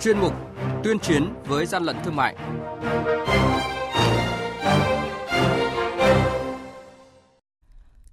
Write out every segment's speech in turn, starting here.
chuyên mục Tuyên chiến với gian lận thương mại.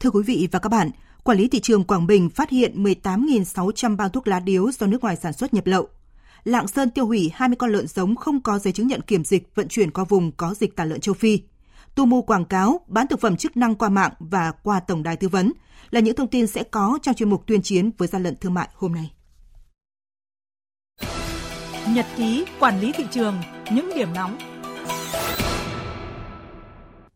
Thưa quý vị và các bạn, Quản lý thị trường Quảng Bình phát hiện 18.600 bao thuốc lá điếu do nước ngoài sản xuất nhập lậu. Lạng Sơn tiêu hủy 20 con lợn giống không có giấy chứng nhận kiểm dịch vận chuyển qua vùng có dịch tả lợn châu Phi. Tu mù quảng cáo, bán thực phẩm chức năng qua mạng và qua tổng đài tư vấn là những thông tin sẽ có trong chuyên mục tuyên chiến với gian lận thương mại hôm nay. Nhật ký quản lý thị trường, những điểm nóng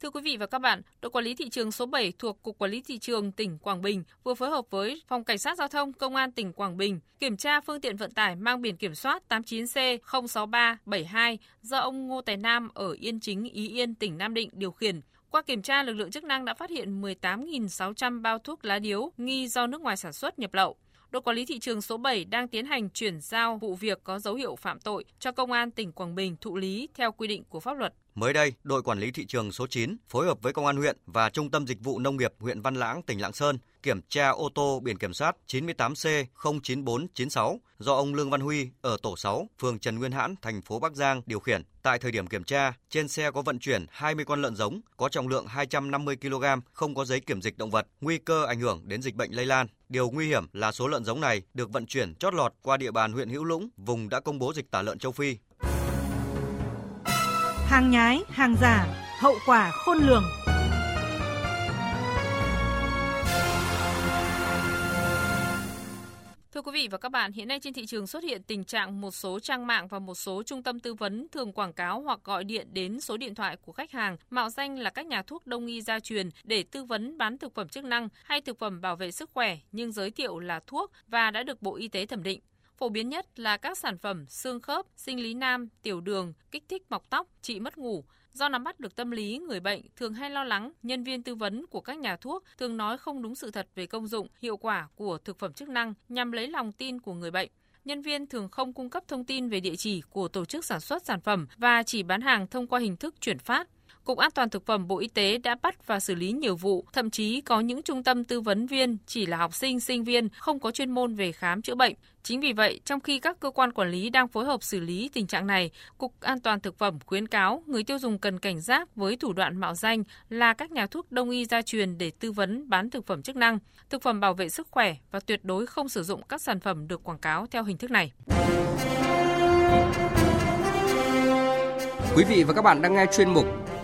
Thưa quý vị và các bạn, đội quản lý thị trường số 7 thuộc Cục Quản lý Thị trường tỉnh Quảng Bình vừa phối hợp với Phòng Cảnh sát Giao thông Công an tỉnh Quảng Bình kiểm tra phương tiện vận tải mang biển kiểm soát 89C06372 do ông Ngô Tài Nam ở Yên Chính, Ý Yên, tỉnh Nam Định điều khiển. Qua kiểm tra, lực lượng chức năng đã phát hiện 18.600 bao thuốc lá điếu nghi do nước ngoài sản xuất nhập lậu đội quản lý thị trường số 7 đang tiến hành chuyển giao vụ việc có dấu hiệu phạm tội cho Công an tỉnh Quảng Bình thụ lý theo quy định của pháp luật. Mới đây, đội quản lý thị trường số 9 phối hợp với Công an huyện và Trung tâm Dịch vụ Nông nghiệp huyện Văn Lãng, tỉnh Lạng Sơn kiểm tra ô tô biển kiểm soát 98C09496 do ông Lương Văn Huy ở tổ 6, phường Trần Nguyên Hãn, thành phố Bắc Giang điều khiển. Tại thời điểm kiểm tra, trên xe có vận chuyển 20 con lợn giống có trọng lượng 250 kg, không có giấy kiểm dịch động vật, nguy cơ ảnh hưởng đến dịch bệnh lây lan. Điều nguy hiểm là số lợn giống này được vận chuyển chót lọt qua địa bàn huyện Hữu Lũng, vùng đã công bố dịch tả lợn châu Phi. Hàng nhái, hàng giả, hậu quả khôn lường. Thưa quý vị và các bạn, hiện nay trên thị trường xuất hiện tình trạng một số trang mạng và một số trung tâm tư vấn thường quảng cáo hoặc gọi điện đến số điện thoại của khách hàng mạo danh là các nhà thuốc đông y gia truyền để tư vấn bán thực phẩm chức năng hay thực phẩm bảo vệ sức khỏe nhưng giới thiệu là thuốc và đã được Bộ Y tế thẩm định. Phổ biến nhất là các sản phẩm xương khớp, sinh lý nam, tiểu đường, kích thích mọc tóc, trị mất ngủ. Do nắm bắt được tâm lý người bệnh thường hay lo lắng, nhân viên tư vấn của các nhà thuốc thường nói không đúng sự thật về công dụng, hiệu quả của thực phẩm chức năng nhằm lấy lòng tin của người bệnh nhân viên thường không cung cấp thông tin về địa chỉ của tổ chức sản xuất sản phẩm và chỉ bán hàng thông qua hình thức chuyển phát. Cục An toàn thực phẩm Bộ Y tế đã bắt và xử lý nhiều vụ, thậm chí có những trung tâm tư vấn viên chỉ là học sinh, sinh viên không có chuyên môn về khám chữa bệnh. Chính vì vậy, trong khi các cơ quan quản lý đang phối hợp xử lý tình trạng này, Cục An toàn thực phẩm khuyến cáo người tiêu dùng cần cảnh giác với thủ đoạn mạo danh là các nhà thuốc đông y gia truyền để tư vấn bán thực phẩm chức năng, thực phẩm bảo vệ sức khỏe và tuyệt đối không sử dụng các sản phẩm được quảng cáo theo hình thức này. Quý vị và các bạn đang nghe chuyên mục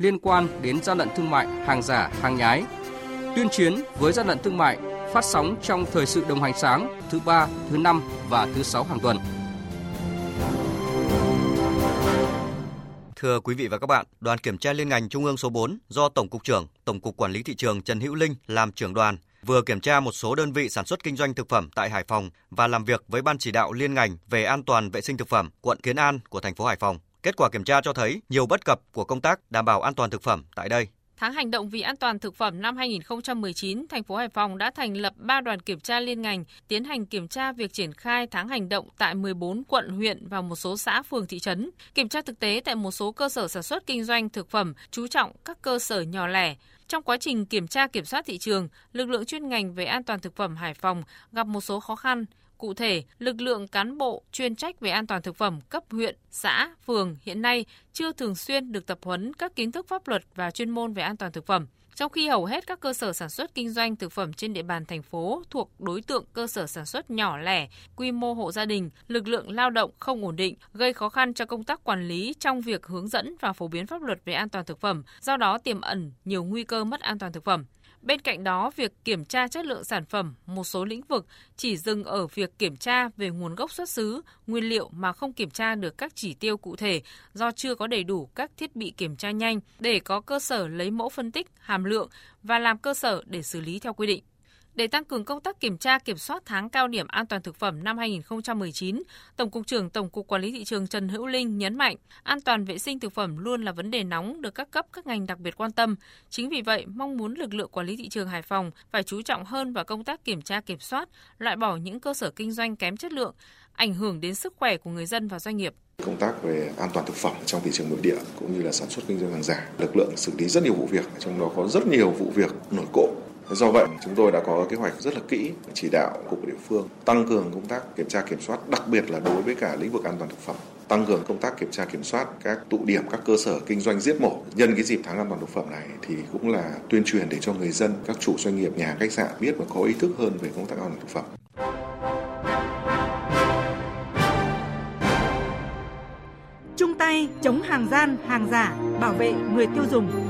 liên quan đến gian lận thương mại, hàng giả, hàng nhái. Tuyên chiến với gian lận thương mại phát sóng trong thời sự đồng hành sáng thứ ba, thứ năm và thứ sáu hàng tuần. Thưa quý vị và các bạn, đoàn kiểm tra liên ngành Trung ương số 4 do Tổng cục trưởng Tổng cục Quản lý thị trường Trần Hữu Linh làm trưởng đoàn vừa kiểm tra một số đơn vị sản xuất kinh doanh thực phẩm tại Hải Phòng và làm việc với ban chỉ đạo liên ngành về an toàn vệ sinh thực phẩm quận Kiến An của thành phố Hải Phòng. Kết quả kiểm tra cho thấy nhiều bất cập của công tác đảm bảo an toàn thực phẩm tại đây. Tháng hành động vì an toàn thực phẩm năm 2019, thành phố Hải Phòng đã thành lập 3 đoàn kiểm tra liên ngành tiến hành kiểm tra việc triển khai tháng hành động tại 14 quận, huyện và một số xã, phường, thị trấn. Kiểm tra thực tế tại một số cơ sở sản xuất kinh doanh thực phẩm, chú trọng các cơ sở nhỏ lẻ. Trong quá trình kiểm tra kiểm soát thị trường, lực lượng chuyên ngành về an toàn thực phẩm Hải Phòng gặp một số khó khăn. Cụ thể, lực lượng cán bộ chuyên trách về an toàn thực phẩm cấp huyện, xã, phường hiện nay chưa thường xuyên được tập huấn các kiến thức pháp luật và chuyên môn về an toàn thực phẩm. Trong khi hầu hết các cơ sở sản xuất kinh doanh thực phẩm trên địa bàn thành phố thuộc đối tượng cơ sở sản xuất nhỏ lẻ, quy mô hộ gia đình, lực lượng lao động không ổn định, gây khó khăn cho công tác quản lý trong việc hướng dẫn và phổ biến pháp luật về an toàn thực phẩm, do đó tiềm ẩn nhiều nguy cơ mất an toàn thực phẩm. Bên cạnh đó, việc kiểm tra chất lượng sản phẩm một số lĩnh vực chỉ dừng ở việc kiểm tra về nguồn gốc xuất xứ, nguyên liệu mà không kiểm tra được các chỉ tiêu cụ thể do chưa có đầy đủ các thiết bị kiểm tra nhanh để có cơ sở lấy mẫu phân tích hàm lượng và làm cơ sở để xử lý theo quy định. Để tăng cường công tác kiểm tra kiểm soát tháng cao điểm an toàn thực phẩm năm 2019, Tổng cục trưởng Tổng cục Quản lý thị trường Trần Hữu Linh nhấn mạnh, an toàn vệ sinh thực phẩm luôn là vấn đề nóng được các cấp các ngành đặc biệt quan tâm. Chính vì vậy, mong muốn lực lượng quản lý thị trường Hải Phòng phải chú trọng hơn vào công tác kiểm tra kiểm soát, loại bỏ những cơ sở kinh doanh kém chất lượng, ảnh hưởng đến sức khỏe của người dân và doanh nghiệp. Công tác về an toàn thực phẩm trong thị trường nội địa cũng như là sản xuất kinh doanh hàng giả, lực lượng xử lý rất nhiều vụ việc, trong đó có rất nhiều vụ việc nổi cộ Do vậy, chúng tôi đã có kế hoạch rất là kỹ chỉ đạo cục địa phương tăng cường công tác kiểm tra kiểm soát, đặc biệt là đối với cả lĩnh vực an toàn thực phẩm. Tăng cường công tác kiểm tra kiểm soát các tụ điểm các cơ sở kinh doanh giết mổ. Nhân cái dịp tháng an toàn thực phẩm này thì cũng là tuyên truyền để cho người dân các chủ doanh nghiệp nhà khách sạn biết và có ý thức hơn về công tác an toàn thực phẩm. Chung tay chống hàng gian hàng giả bảo vệ người tiêu dùng.